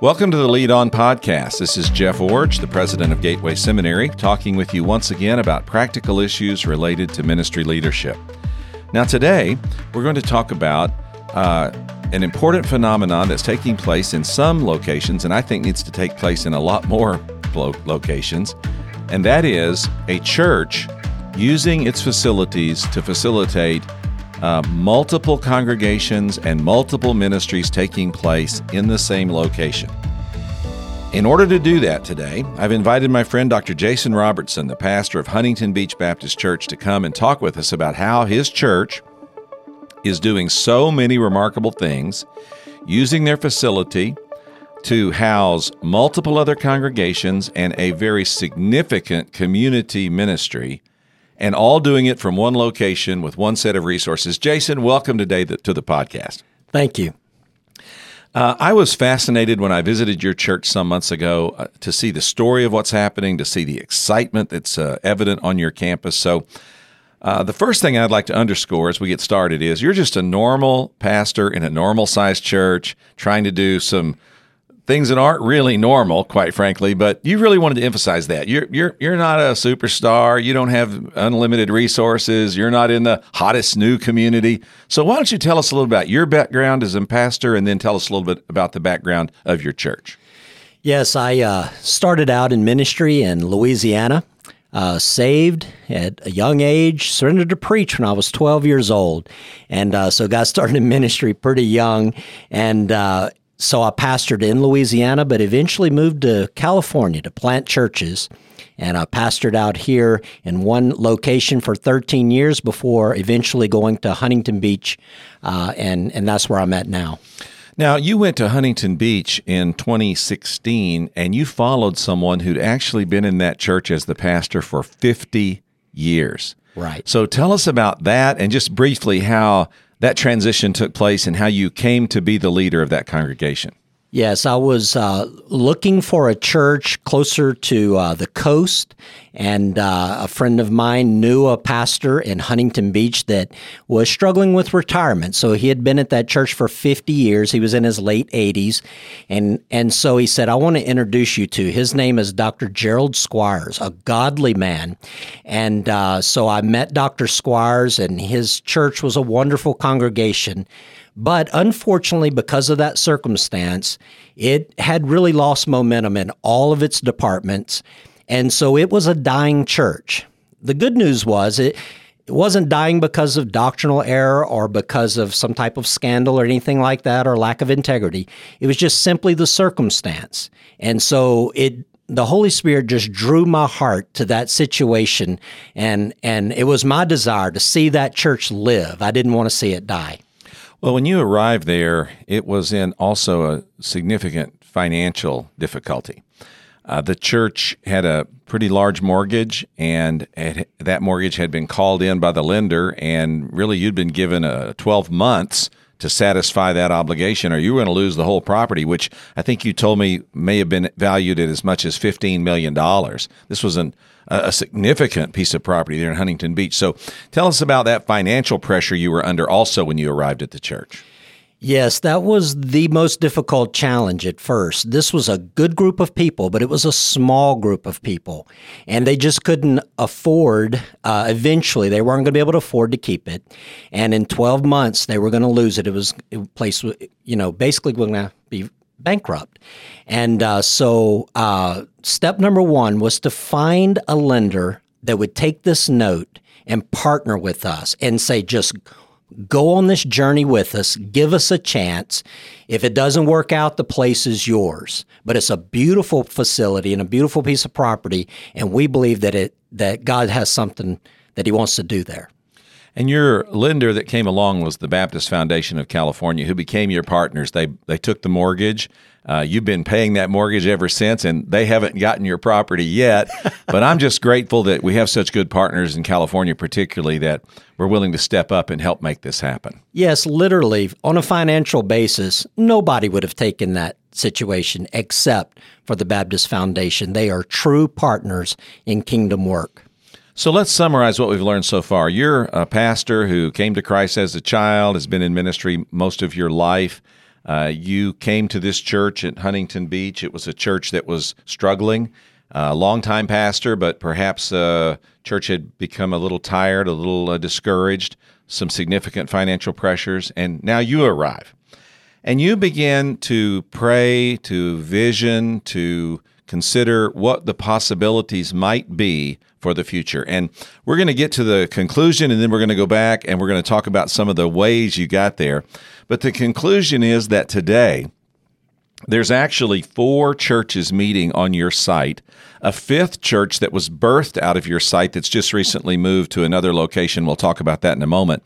Welcome to the Lead On Podcast. This is Jeff Iorg, the president of Gateway Seminary, talking with you once again about practical issues related to ministry leadership. Now, today, we're going to talk about uh, an important phenomenon that's taking place in some locations, and I think needs to take place in a lot more locations, and that is a church using its facilities to facilitate uh, multiple congregations and multiple ministries taking place in the same location. In order to do that today, I've invited my friend Dr. Jason Robertson, the pastor of Huntington Beach Baptist Church, to come and talk with us about how his church is doing so many remarkable things, using their facility to house multiple other congregations and a very significant community ministry and all doing it from one location with one set of resources. Jason, welcome today to the podcast. Thank you. Uh, I was fascinated when I visited your church some months ago uh, to see the story of what's happening, to see the excitement that's uh, evident on your campus. So, uh, the first thing I'd like to underscore as we get started is you're just a normal pastor in a normal sized church trying to do some things that aren't really normal, quite frankly. But you really wanted to emphasize that you're you're you're not a superstar. You don't have unlimited resources. You're not in the hottest new community. So why don't you tell us a little about your background as a pastor, and then tell us a little bit about the background of your church. Yes, I uh, started out in ministry in Louisiana. Uh, saved at a young age, surrendered to preach when I was 12 years old. And uh, so got started in ministry pretty young. And uh, so I pastored in Louisiana, but eventually moved to California to plant churches. And I pastored out here in one location for 13 years before eventually going to Huntington Beach, uh, and and that's where I'm at now. Now, you went to Huntington Beach in 2016 and you followed someone who'd actually been in that church as the pastor for 50 years. Right. So tell us about that and just briefly how that transition took place and how you came to be the leader of that congregation. Yes, I was uh, looking for a church closer to uh, the coast, and uh, a friend of mine knew a pastor in Huntington Beach that was struggling with retirement. So he had been at that church for 50 years. He was in his late 80s, and and so he said, "I want to introduce you to." His name is Dr. Gerald Squires, a godly man, and uh, so I met Dr. Squires, and his church was a wonderful congregation. But unfortunately, because of that circumstance, it had really lost momentum in all of its departments. And so it was a dying church. The good news was it, it wasn't dying because of doctrinal error or because of some type of scandal or anything like that or lack of integrity. It was just simply the circumstance. And so it the Holy Spirit just drew my heart to that situation and and it was my desire to see that church live. I didn't want to see it die. Well, when you arrived there, it was in also a significant financial difficulty. Uh, the church had a pretty large mortgage, and it, that mortgage had been called in by the lender, and really you'd been given a 12 months to satisfy that obligation, or you were going to lose the whole property, which I think you told me may have been valued at as much as $15 million. This was an a significant piece of property there in Huntington Beach. So tell us about that financial pressure you were under also when you arrived at the church. Yes, that was the most difficult challenge at first. This was a good group of people, but it was a small group of people. And they just couldn't afford, uh, eventually, they weren't going to be able to afford to keep it. And in 12 months, they were going to lose it. It was a place, you know, basically going to be bankrupt. And uh, so, uh, step number one was to find a lender that would take this note and partner with us and say, just go on this journey with us, give us a chance. If it doesn't work out, the place is yours. But it's a beautiful facility and a beautiful piece of property, and we believe that it that God has something that He wants to do there. And your lender that came along was the Baptist Foundation of California, who became your partners. They they took the mortgage. Uh, you've been paying that mortgage ever since, and they haven't gotten your property yet. but I'm just grateful that we have such good partners in California, particularly that we're willing to step up and help make this happen. Yes, literally, on a financial basis, nobody would have taken that situation except for the Baptist Foundation. They are true partners in kingdom work. So let's summarize what we've learned so far. You're a pastor who came to Christ as a child, has been in ministry most of your life. Uh, you came to this church at Huntington Beach. It was a church that was struggling. A uh, longtime pastor, but perhaps uh, church had become a little tired, a little uh, discouraged, some significant financial pressures, and now you arrive. And you begin to pray, to vision, to consider what the possibilities might be for the future. And we're going to get to the conclusion and then we're going to go back and we're going to talk about some of the ways you got there. But the conclusion is that today, there's actually four churches meeting on your site, a fifth church that was birthed out of your site that's just recently moved to another location. We'll talk about that in a moment.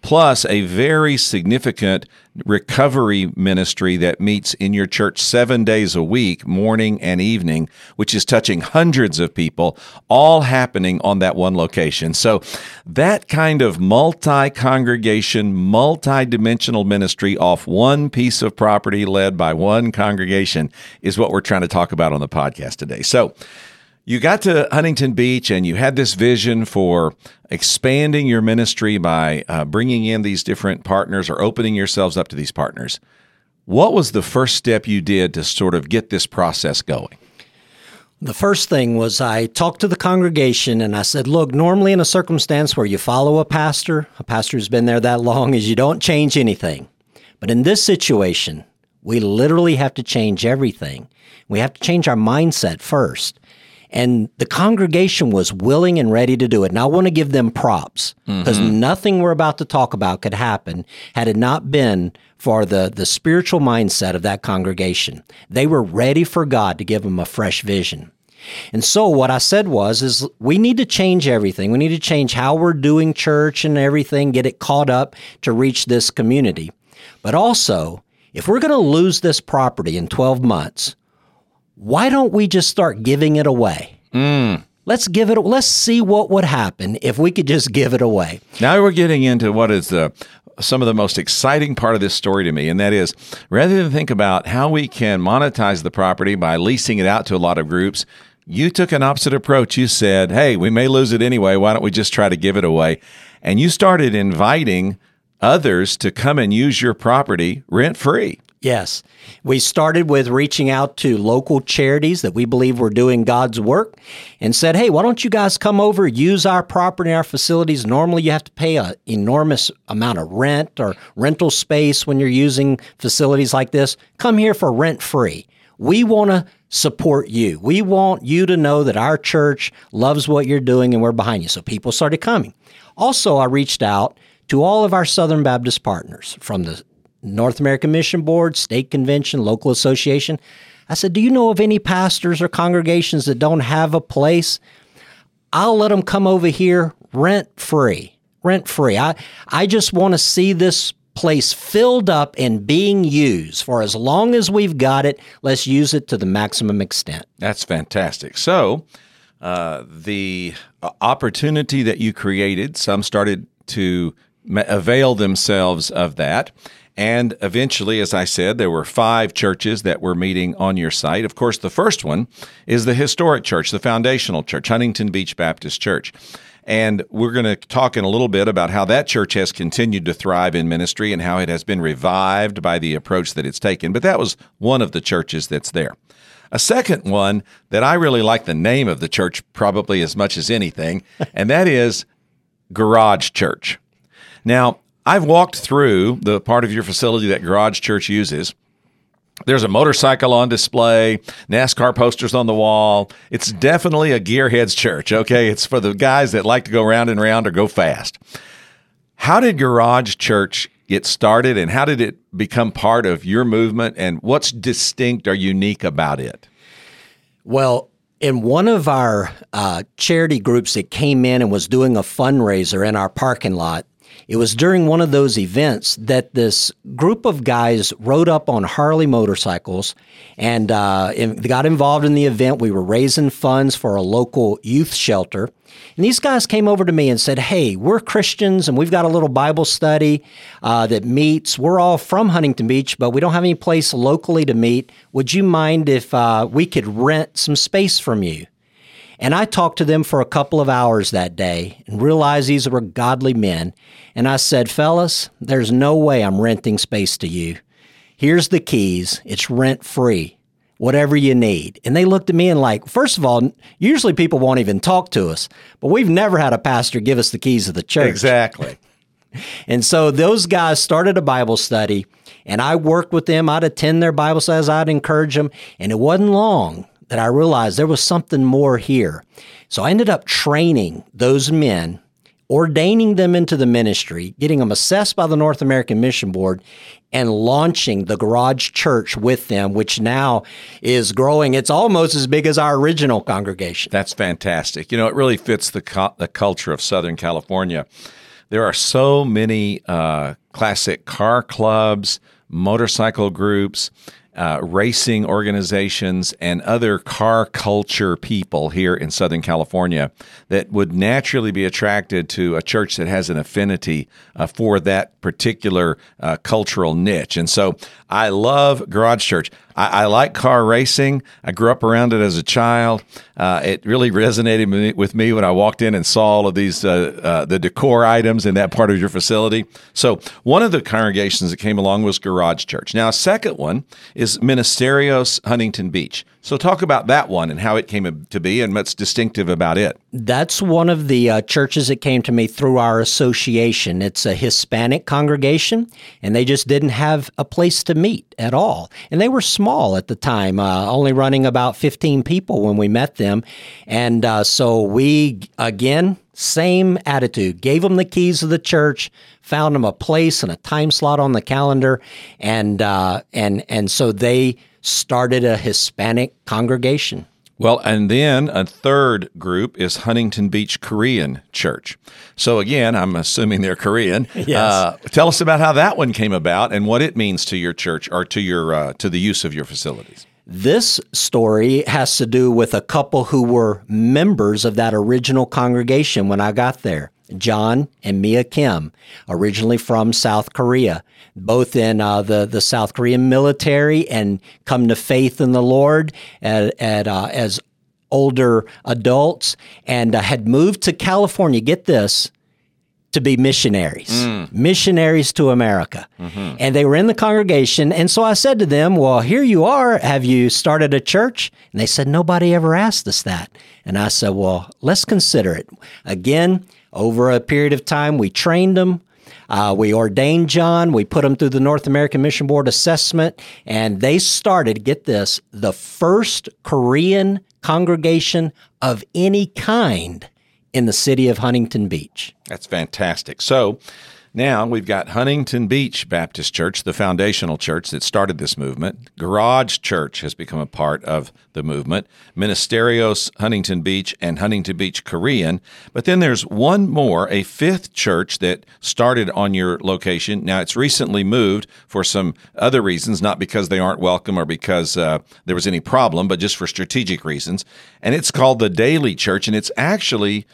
Plus, a very significant recovery ministry that meets in your church seven days a week, morning and evening, which is touching hundreds of people, all happening on that one location. So, that kind of multi congregation, multi dimensional ministry off one piece of property led by one congregation is what we're trying to talk about on the podcast today. So, you got to Huntington Beach and you had this vision for expanding your ministry by uh, bringing in these different partners or opening yourselves up to these partners. What was the first step you did to sort of get this process going? The first thing was I talked to the congregation and I said, Look, normally in a circumstance where you follow a pastor, a pastor who's been there that long, is you don't change anything. But in this situation, we literally have to change everything. We have to change our mindset first. And the congregation was willing and ready to do it. And I want to give them props because mm-hmm. nothing we're about to talk about could happen had it not been for the, the spiritual mindset of that congregation. They were ready for God to give them a fresh vision. And so what I said was is we need to change everything. We need to change how we're doing church and everything, get it caught up to reach this community. But also, if we're going to lose this property in 12 months, why don't we just start giving it away? Mm. Let's give it. Let's see what would happen if we could just give it away. Now we're getting into what is the some of the most exciting part of this story to me, and that is rather than think about how we can monetize the property by leasing it out to a lot of groups, you took an opposite approach. You said, "Hey, we may lose it anyway. Why don't we just try to give it away?" And you started inviting others to come and use your property rent free. Yes. We started with reaching out to local charities that we believe were doing God's work and said, hey, why don't you guys come over, use our property, our facilities? Normally, you have to pay an enormous amount of rent or rental space when you're using facilities like this. Come here for rent free. We want to support you. We want you to know that our church loves what you're doing and we're behind you. So people started coming. Also, I reached out to all of our Southern Baptist partners from the North American Mission Board, State Convention, local association. I said, Do you know of any pastors or congregations that don't have a place? I'll let them come over here rent free. Rent free. I, I just want to see this place filled up and being used for as long as we've got it. Let's use it to the maximum extent. That's fantastic. So, uh, the uh, opportunity that you created, some started to avail themselves of that. And eventually, as I said, there were five churches that were meeting on your site. Of course, the first one is the historic church, the foundational church, Huntington Beach Baptist Church. And we're going to talk in a little bit about how that church has continued to thrive in ministry and how it has been revived by the approach that it's taken. But that was one of the churches that's there. A second one that I really like the name of the church probably as much as anything, and that is Garage Church. Now, I've walked through the part of your facility that Garage Church uses. There's a motorcycle on display, NASCAR posters on the wall. It's definitely a gearheads church, okay? It's for the guys that like to go round and round or go fast. How did Garage Church get started and how did it become part of your movement and what's distinct or unique about it? Well, in one of our uh, charity groups that came in and was doing a fundraiser in our parking lot, it was during one of those events that this group of guys rode up on Harley motorcycles and uh, got involved in the event. We were raising funds for a local youth shelter. And these guys came over to me and said, Hey, we're Christians and we've got a little Bible study uh, that meets. We're all from Huntington Beach, but we don't have any place locally to meet. Would you mind if uh, we could rent some space from you? And I talked to them for a couple of hours that day and realized these were godly men. And I said, Fellas, there's no way I'm renting space to you. Here's the keys. It's rent free whatever you need. And they looked at me and like, first of all, usually people won't even talk to us, but we've never had a pastor give us the keys of the church. Exactly. and so those guys started a Bible study and I worked with them. I'd attend their Bible studies. I'd encourage them. And it wasn't long that I realized there was something more here. So I ended up training those men ordaining them into the ministry, getting them assessed by the North American Mission Board, and launching the Garage Church with them, which now is growing. It's almost as big as our original congregation. That's fantastic. You know, it really fits the, cu- the culture of Southern California. There are so many uh, classic car clubs, motorcycle groups, uh, racing organizations and other car culture people here in Southern California that would naturally be attracted to a church that has an affinity uh, for that particular uh, cultural niche. And so I love Garage Church. I, I, like car racing. I grew up around it as a child. Uh, it really resonated with me when I walked in and saw all of these uh, uh, the decor items in that part of your facility. So one of the congregations that came along was Garage Church. Now, a second one is Ministerios Huntington Beach. So, talk about that one and how it came to be and what's distinctive about it. That's one of the uh, churches that came to me through our association. It's a Hispanic congregation, and they just didn't have a place to meet at all. And they were small at the time, uh, only running about 15 people when we met them. And uh, so we, again, same attitude, gave them the keys of the church, found them a place and a time slot on the calendar, and uh, and and so they started a Hispanic congregation. Well, and then a third group is Huntington Beach Korean Church. So again, I'm assuming they're Korean. yes. Uh, tell us about how that one came about and what it means to your church or to your uh, to the use of your facilities. This story has to do with a couple who were members of that original congregation when I got there. John and Mia Kim, originally from South Korea, both in uh, the the South Korean military and come to faith in the Lord at, at uh, as older adults, and uh, had moved to California. Get this. To be missionaries, mm. missionaries to America. Mm-hmm. And they were in the congregation. And so I said to them, Well, here you are. Have you started a church? And they said, Nobody ever asked us that. And I said, Well, let's consider it. Again, over a period of time, we trained them. Uh, we ordained John. We put him through the North American Mission Board assessment, and they started, get this, the first Korean congregation of any kind in the city of Huntington Beach. That's fantastic. So, now we've got Huntington Beach Baptist Church, the foundational church that started this movement. Garage Church has become a part of the movement. Ministerios Huntington Beach and Huntington Beach Korean. But then there's one more, a fifth church that started on your location. Now it's recently moved for some other reasons, not because they aren't welcome or because uh, there was any problem, but just for strategic reasons. And it's called the Daily Church, and it's actually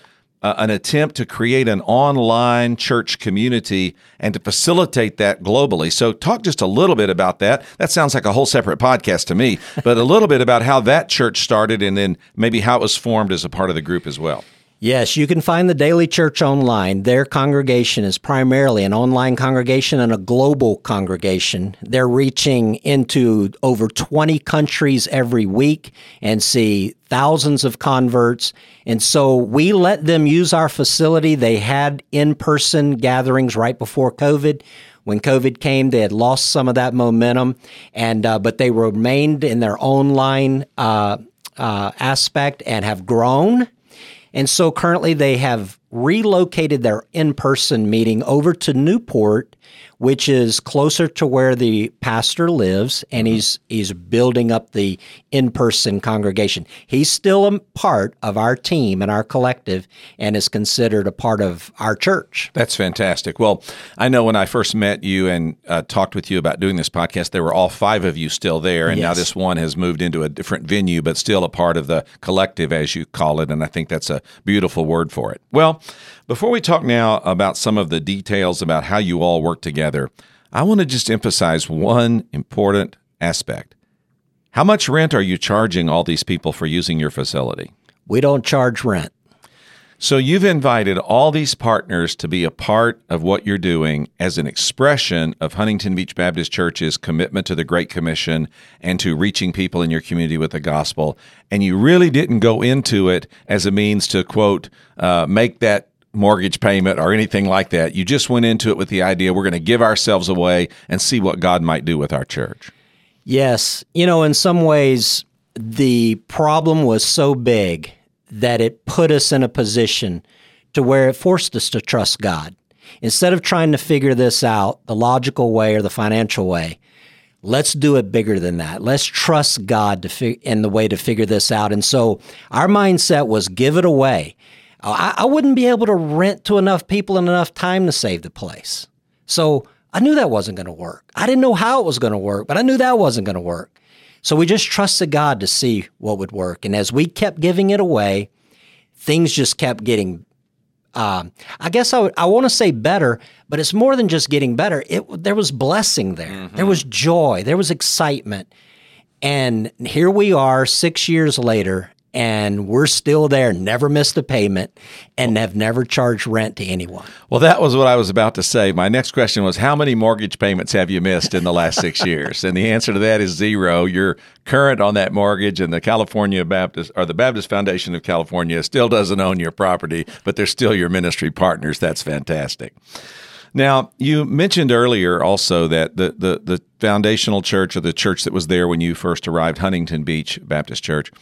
uh, an attempt to create an online church community and to facilitate that globally. So, talk just a little bit about that. That sounds like a whole separate podcast to me, but a little bit about how that church started and then maybe how it was formed as a part of the group as well. Yes, you can find the Daily Church online. Their congregation is primarily an online congregation and a global congregation. They're reaching into over 20 countries every week and see thousands of converts. And so we let them use our facility. They had in person gatherings right before COVID. When COVID came, they had lost some of that momentum, and uh, but they remained in their online uh, uh, aspect and have grown and so currently they have relocated their in person meeting over to Newport which is closer to where the pastor lives, and he's he's building up the in-person congregation. He's still a part of our team and our collective, and is considered a part of our church. That's fantastic. Well, I know when I first met you and uh, talked with you about doing this podcast, there were all five of you still there, and yes. now this one has moved into a different venue, but still a part of the collective, as you call it. And I think that's a beautiful word for it. Well, before we talk now about some of the details about how you all work together, I want to just emphasize one important aspect. How much rent are you charging all these people for using your facility? We don't charge rent. So you've invited all these partners to be a part of what you're doing as an expression of Huntington Beach Baptist Church's commitment to the Great Commission and to reaching people in your community with the gospel. And you really didn't go into it as a means to, quote, uh, make that mortgage payment or anything like that. You just went into it with the idea we're going to give ourselves away and see what God might do with our church. Yes. You know, in some ways, the problem was so big that it put us in a position to where it forced us to trust God. Instead of trying to figure this out the logical way or the financial way, let's do it bigger than that. Let's trust God to fi- in the way to figure this out. And so our mindset was give it away. Uh, I, I wouldn't be able to rent to enough people in enough time to save the place. So I knew that wasn't going to work. I didn't know how it was going to work, but I knew that wasn't going to work. So we just trusted God to see what would work. And as we kept giving it away, things just kept getting. Um, I guess I, would, I want to say better, but it's more than just getting better. It there was blessing there. Mm-hmm. There was joy. There was excitement. And here we are, six years later, and we're still there, never missed a payment, and have never charged rent to anyone. Well, that was what I was about to say. My next question was How many mortgage payments have you missed in the last six years? And the answer to that is zero. You're current on that mortgage, and the California Baptist or the Baptist Foundation of California still doesn't own your property, but they're still your ministry partners. That's fantastic. Now, you mentioned earlier also that the, the, the foundational church or the church that was there when you first arrived, Huntington Beach Baptist Church,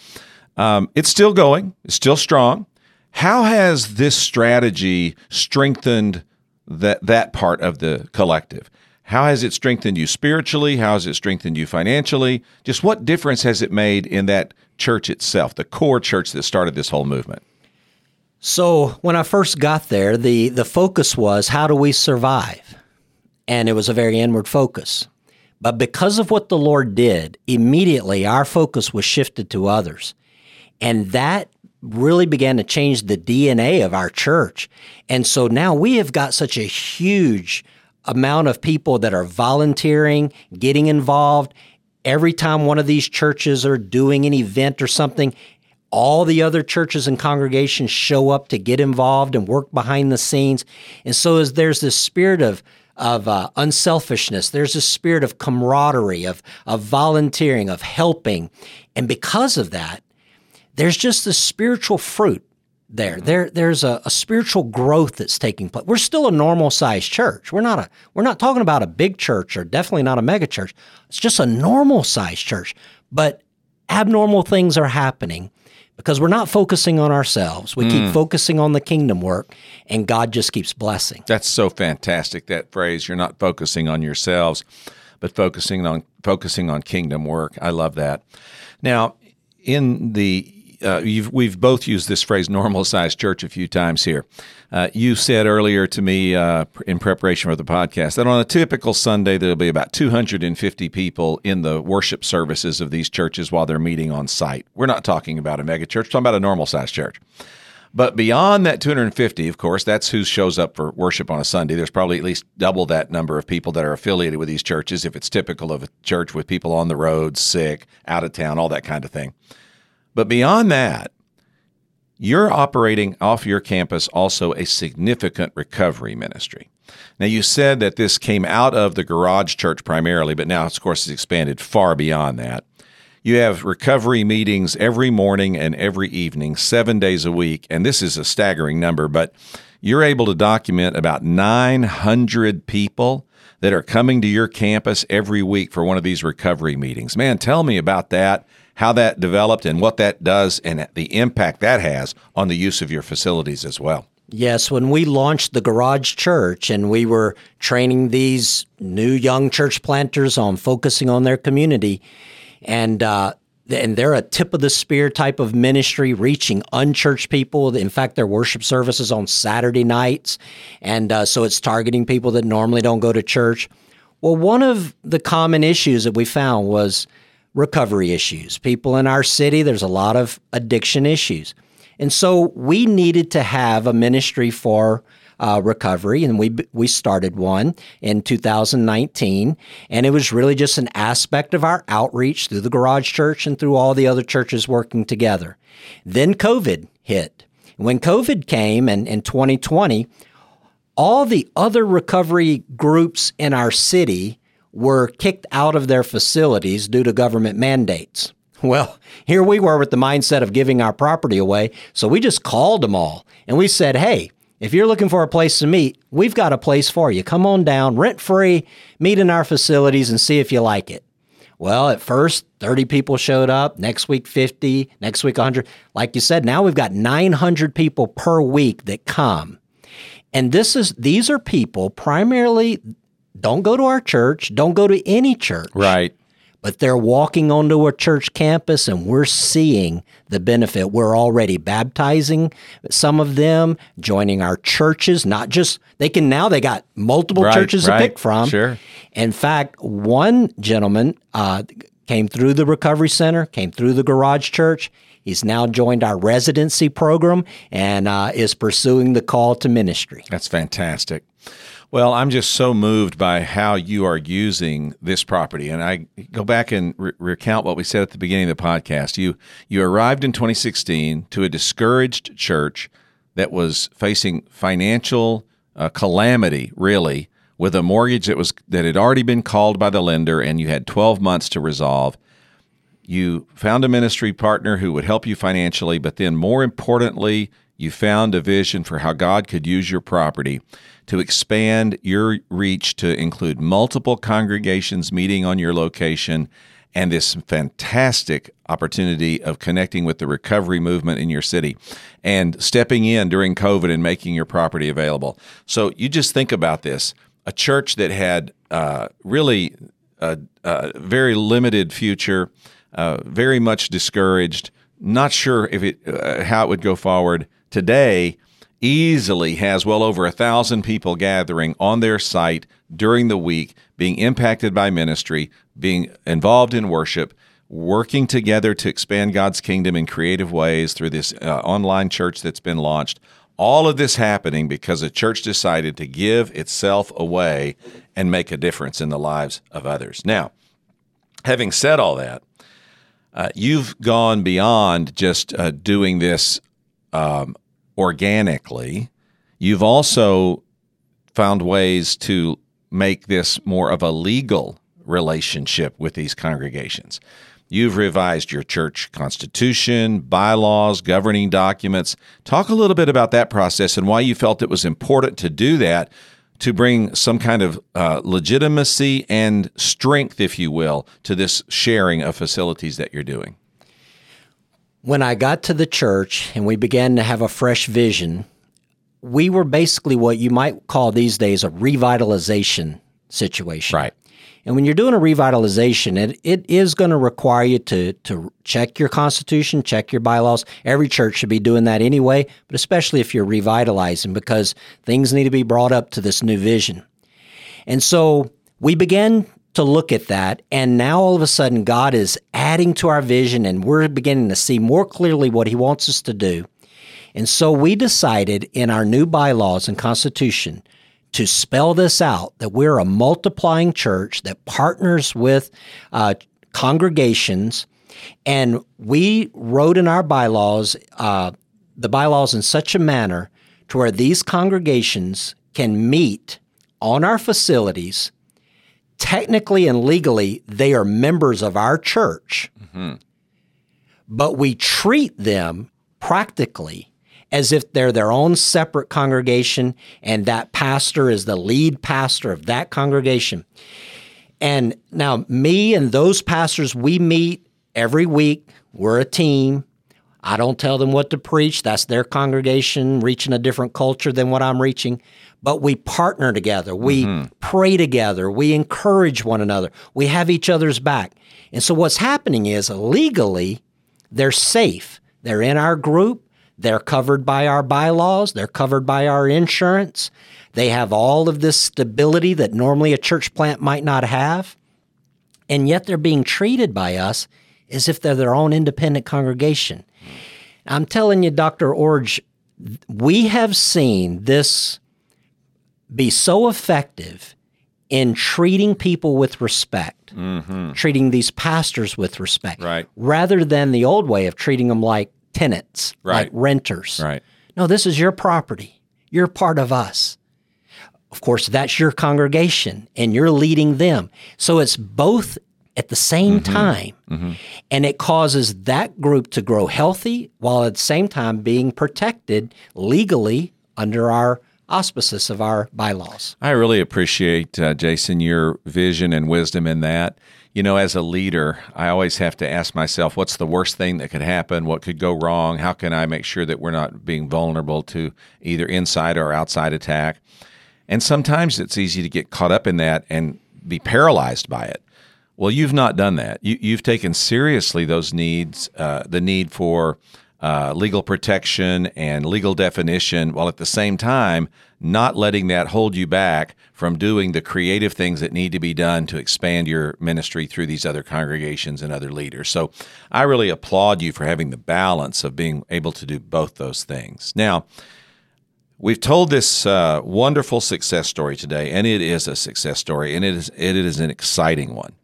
um, it's still going, it's still strong. How has this strategy strengthened that that part of the collective? How has it strengthened you spiritually? How has it strengthened you financially? Just what difference has it made in that church itself, the core church that started this whole movement? So when I first got there, the the focus was how do we survive? And it was a very inward focus. But because of what the Lord did, immediately our focus was shifted to others. And that really began to change the DNA of our church. And so now we have got such a huge amount of people that are volunteering, getting involved. Every time one of these churches are doing an event or something, all the other churches and congregations show up to get involved and work behind the scenes. And so as there's this spirit of of uh, unselfishness. There's a spirit of camaraderie, of of volunteering, of helping, and because of that, there's just a spiritual fruit there. Mm-hmm. There, there's a, a, spiritual growth that's taking place. We're still a normal sized church. We're not a, we're not talking about a big church or definitely not a mega church. It's just a normal sized church. But abnormal things are happening because we're not focusing on ourselves. We mm. keep focusing on the kingdom work, and God just keeps blessing. That's so fantastic. That phrase. You're not focusing on yourselves, but focusing on focusing on kingdom work. I love that. Now, in the uh, we've both used this phrase normal sized church a few times here. Uh, you said earlier to me uh, in preparation for the podcast that on a typical Sunday, there'll be about 250 people in the worship services of these churches while they're meeting on site. We're not talking about a mega church, we're talking about a normal sized church. But beyond that 250, of course, that's who shows up for worship on a Sunday. There's probably at least double that number of people that are affiliated with these churches if it's typical of a church with people on the road, sick, out of town, all that kind of thing. But beyond that, you're operating off your campus also a significant recovery ministry. Now, you said that this came out of the garage church primarily, but now, of course, it's expanded far beyond that. You have recovery meetings every morning and every evening, seven days a week. And this is a staggering number, but you're able to document about 900 people that are coming to your campus every week for one of these recovery meetings. Man, tell me about that how that developed and what that does and the impact that has on the use of your facilities as well. Yes, when we launched the Garage Church and we were training these new young church planters on focusing on their community, and uh, and they're a tip of the spear type of ministry, reaching unchurched people. In fact, their worship services on Saturday nights, and uh, so it's targeting people that normally don't go to church. Well, one of the common issues that we found was recovery issues. People in our city, there's a lot of addiction issues. And so we needed to have a ministry for uh, recovery, and we we started one in 2019, and it was really just an aspect of our outreach through the Garage Church and through all the other churches working together. Then COVID hit. When COVID came and in 2020, all the other recovery groups in our city were kicked out of their facilities due to government mandates. Well, here we were with the mindset of giving our property away, so we just called them all and we said, hey, if you're looking for a place to meet, we've got a place for you. Come on down, rent free, meet in our facilities and see if you like it. Well, at first, 30 people showed up, next week 50, next week 100. Like you said, now we've got 900 people per week that come. And this is these are people primarily don't go to our church, don't go to any church. Right but they're walking onto a church campus and we're seeing the benefit. We're already baptizing some of them, joining our churches, not just they can now they got multiple right, churches right, to pick from. Sure. In fact, one gentleman uh, came through the recovery center, came through the garage church. He's now joined our residency program and uh, is pursuing the call to ministry. That's fantastic. Well, I'm just so moved by how you are using this property, and I go back and re- recount what we said at the beginning of the podcast. You you arrived in 2016 to a discouraged church that was facing financial uh, calamity, really, with a mortgage that was that had already been called by the lender, and you had 12 months to resolve. You found a ministry partner who would help you financially, but then more importantly, you found a vision for how God could use your property to expand your reach to include multiple congregations meeting on your location and this fantastic opportunity of connecting with the recovery movement in your city and stepping in during COVID and making your property available. So you just think about this a church that had uh, really a, a, very limited future, uh, very much discouraged, not sure if it uh, how it would go forward. Today, easily has well over a thousand people gathering on their site during the week, being impacted by ministry, being involved in worship, working together to expand God's kingdom in creative ways through this uh, online church that's been launched. All of this happening because a church decided to give itself away and make a difference in the lives of others. Now, having said all that, uh, you've gone beyond just uh, doing this um, organically. You've also found ways to make this more of a legal relationship with these congregations. You've revised your church constitution, bylaws, governing documents. Talk a little bit about that process and why you felt it was important to do that to bring some kind of uh, legitimacy and strength, if you will, to this sharing of facilities that you're doing. When I got to the church and we began to have a fresh vision, we were basically what you might call these days a revitalization situation. Right. And when you're doing a revitalization, it, it is going to require you to, to check your constitution, check your bylaws. Every church should be doing that anyway, but especially if you're revitalizing because things need to be brought up to this new vision. And so we began to look at that. And now all of a sudden, God is adding to our vision and we're beginning to see more clearly what He wants us to do. And so we decided in our new bylaws and constitution to spell this out that we're a multiplying church that partners with uh, congregations. And we wrote in our bylaws uh, the bylaws in such a manner to where these congregations can meet on our facilities technically and legally, they are members of our church, mm-hmm. but we treat them practically as if they're their own separate congregation and that pastor is the lead pastor of that congregation. And now, me and those pastors, we meet every week. We're a team. I don't tell them what to preach. That's their congregation reaching a different culture than what I'm reaching but we partner together. We mm-hmm. pray together. We encourage one another. We have each other's back. And so what's happening is legally, they're safe. They're in our group. They're covered by our bylaws. They're covered by our insurance. They have all of this stability that normally a church plant might not have. And yet they're being treated by us as if they're their own independent congregation. I'm telling you, Dr. Iorg, we have seen this be so effective in treating people with respect, mm-hmm. treating these pastors with respect, right. rather than the old way of treating them like tenants, right. like renters. Right. No, this is your property. You're part of us. Of course, that's your congregation and you're leading them. So it's both at the same mm-hmm. time. Mm-hmm. And it causes that group to grow healthy while at the same time being protected legally under our auspices of our bylaws. I really appreciate, uh, Jason, your vision and wisdom in that. You know, as a leader, I always have to ask myself, what's the worst thing that could happen? What could go wrong? How can I make sure that we're not being vulnerable to either inside or outside attack? And sometimes it's easy to get caught up in that and be paralyzed by it. Well, you've not done that. You, have taken seriously those needs, uh, the need for uh, legal protection and legal definition, while at the same time not letting that hold you back from doing the creative things that need to be done to expand your ministry through these other congregations and other leaders. So I really applaud you for having the balance of being able to do both those things. Now, We've told this uh, wonderful success story today, and it is a success story, and it is it is an exciting one.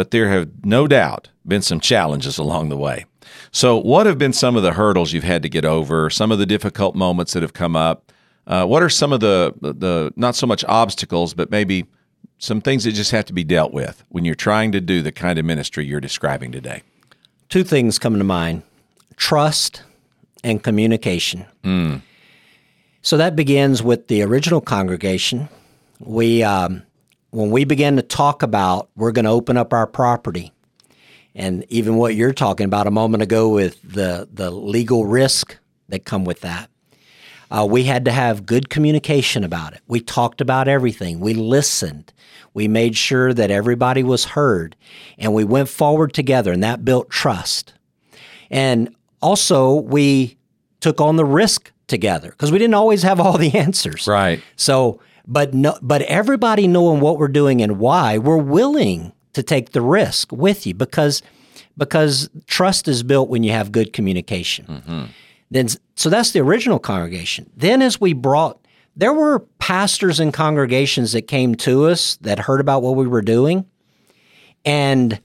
But there have no doubt been some challenges along the way. So, what have been some of the hurdles you've had to get over? Some of the difficult moments that have come up? Uh, what are some of the the not so much obstacles, but maybe some things that just have to be dealt with when you're trying to do the kind of ministry you're describing today? Two things come to mind: trust and communication. Mm. So that begins with the original congregation. We, um, when we began to talk about we're going to open up our property, and even what you're talking about a moment ago with the the legal risk that come with that, uh, we had to have good communication about it. We talked about everything. We listened. We made sure that everybody was heard, and we went forward together, and that built trust. And also, we took on the risk together because we didn't always have all the answers. Right. So, but no, but everybody knowing what we're doing and why, we're willing to take the risk with you because because trust is built when you have good communication. Mm-hmm. Then, so that's the original congregation. Then, as we brought, there were pastors and congregations that came to us that heard about what we were doing, and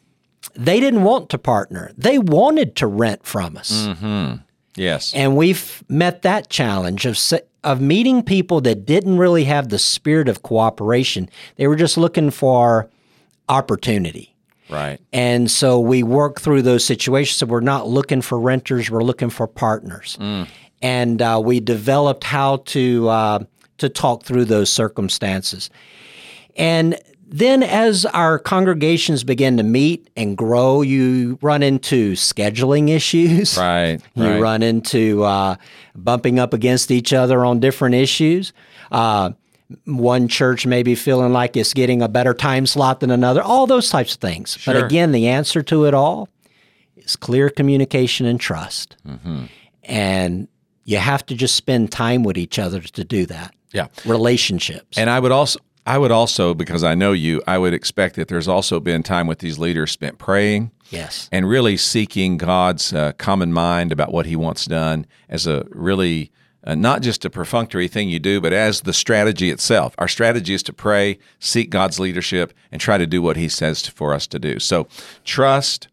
they didn't want to partner. They wanted to rent from us. Mm-hmm. Yes. And we've met that challenge of of meeting people that didn't really have the spirit of cooperation. They were just looking for opportunity. Right. And so we work through those situations. So we're not looking for renters, we're looking for partners. Mm. And uh, we developed how to uh, to talk through those circumstances. And then, as our congregations begin to meet and grow, you run into scheduling issues. Right. You right. run into uh, bumping up against each other on different issues. Uh, one church may be feeling like it's getting a better time slot than another, all those types of things. Sure. But again, the answer to it all is clear communication and trust. Mm-hmm. And you have to just spend time with each other to do that. Yeah. Relationships. And I would also I would also, because I know you, I would expect that there's also been time with these leaders spent praying. Yes. And really seeking God's uh, common mind about what He wants done as a really uh, not just a perfunctory thing you do, but as the strategy itself. Our strategy is to pray, seek God's leadership, and try to do what He says for us to do. So, trust,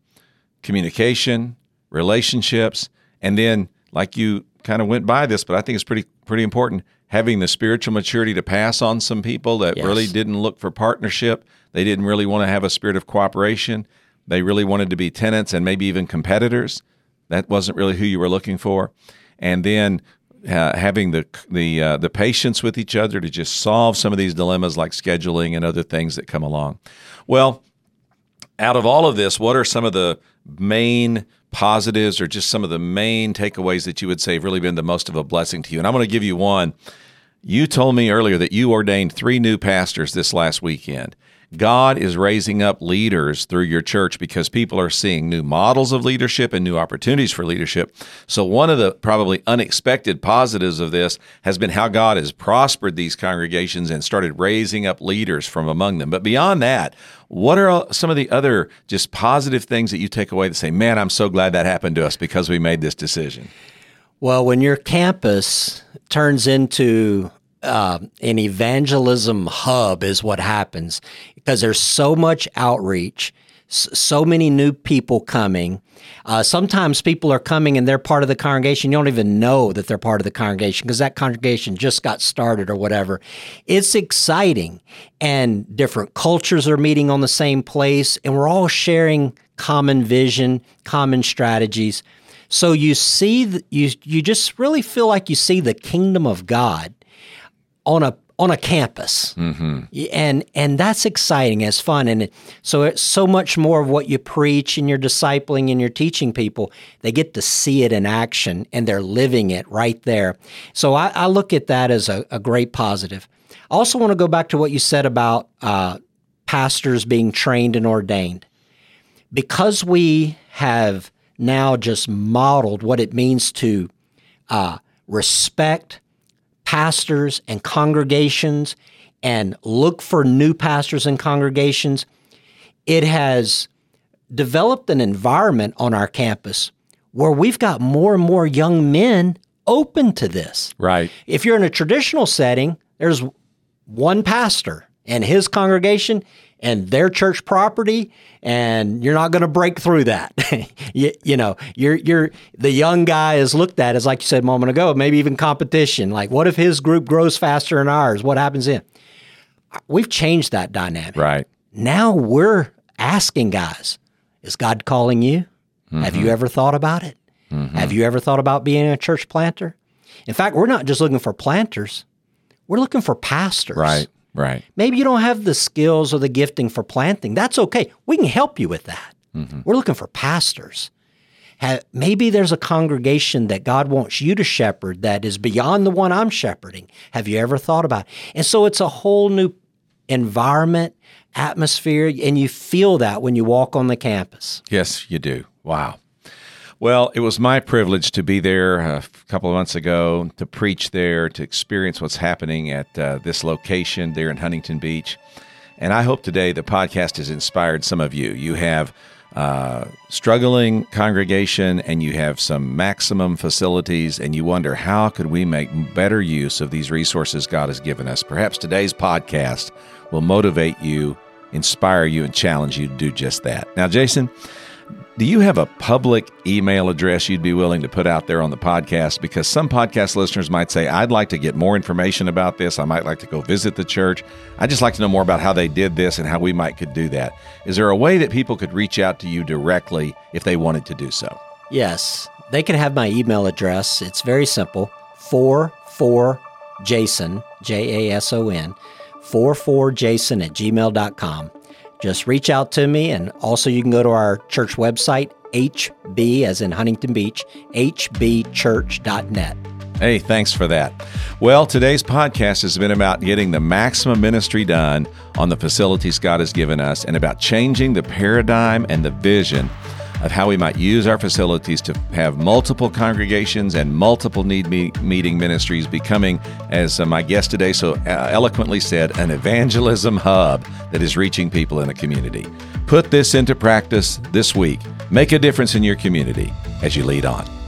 communication, relationships, and then, like you kind of went by this, but I think it's pretty pretty important having the spiritual maturity to pass on some people that yes. really didn't look for partnership. They didn't really want to have a spirit of cooperation. They really wanted to be tenants and maybe even competitors. That wasn't really who you were looking for. And then uh, having the the uh, the patience with each other to just solve some of these dilemmas like scheduling and other things that come along. Well, out of all of this, what are some of the main positives or just some of the main takeaways that you would say have really been the most of a blessing to you? And I'm going to give you one. You told me earlier that you ordained three new pastors this last weekend. God is raising up leaders through your church because people are seeing new models of leadership and new opportunities for leadership. So, one of the probably unexpected positives of this has been how God has prospered these congregations and started raising up leaders from among them. But beyond that, what are some of the other just positive things that you take away that say, man, I'm so glad that happened to us because we made this decision? Well, when your campus turns into uh, an evangelism hub is what happens because there's so much outreach, so many new people coming. Uh, sometimes people are coming and they're part of the congregation. You don't even know that they're part of the congregation because that congregation just got started or whatever. It's exciting, and different cultures are meeting on the same place, and we're all sharing common vision, common strategies. So you see, the, you you just really feel like you see the kingdom of God on a on a campus, mm-hmm. and and that's exciting. It's fun, and it, so it's so much more of what you preach and you're discipling and you're teaching people. They get to see it in action, and they're living it right there. So I, I look at that as a, a, great positive. I also want to go back to what you said about uh, pastors being trained and ordained, because we have now just modeled what it means to uh, respect pastors and congregations and look for new pastors and congregations, it has developed an environment on our campus where we've got more and more young men open to this. Right. If you're in a traditional setting, there's one pastor and his congregation and their church property and you're not going to break through that. You, you, know you're you're the young guy is looked at as like you said a moment ago maybe even competition. Like what if his group grows faster than ours? What happens then? We've changed that dynamic. Right. Now we're asking guys is god calling you? Mm-hmm. have you mm-hmm. ever thought about it? Mm-hmm. have you ever thought about being a church planter? In fact we're not just looking for planters. We're looking for pastors. Right Right. Maybe you don't have the skills or the gifting for planting. That's okay. We can help you with that. Mm-hmm. We're looking for pastors. Maybe there's a congregation that God wants you to shepherd that is beyond the one I'm shepherding. Have you ever thought about? It? And so it's a whole new environment, atmosphere, and you feel that when you walk on the campus. Yes, you do. Wow. Well, it was my privilege to be there a couple of months ago to preach there, to experience what's happening at uh, this location there in Huntington Beach. And I hope today the podcast has inspired some of you. You have uh, struggling congregation and you have some maximum facilities and you wonder how could we make better use of these resources God has given us. Perhaps today's podcast will motivate you, inspire you, and challenge you to do just that. Now, Jason, do you have a public email address you'd be willing to put out there on the podcast? Because some podcast listeners might say, I'd like to get more information about this. I might like to go visit the church. I'd just like to know more about how they did this and how we might could do that. Is there a way that people could reach out to you directly if they wanted to do so? Yes. They can have my email address. It's very simple. 44 Jason, J A S O N, 44 Jason at gmail.com just reach out to me. And also, you can go to our church website, HB, as in Huntington Beach, hbchurch.net. Hey, thanks for that. Well, today's podcast has been about getting the maximum ministry done on the facilities God has given us and about changing the paradigm and the vision of how we might use our facilities to have multiple congregations and multiple need me- meeting ministries becoming, as uh, my guest today so uh, eloquently said, an evangelism hub that is reaching people in a community. Put this into practice this week. Make a difference in your community as you lead on.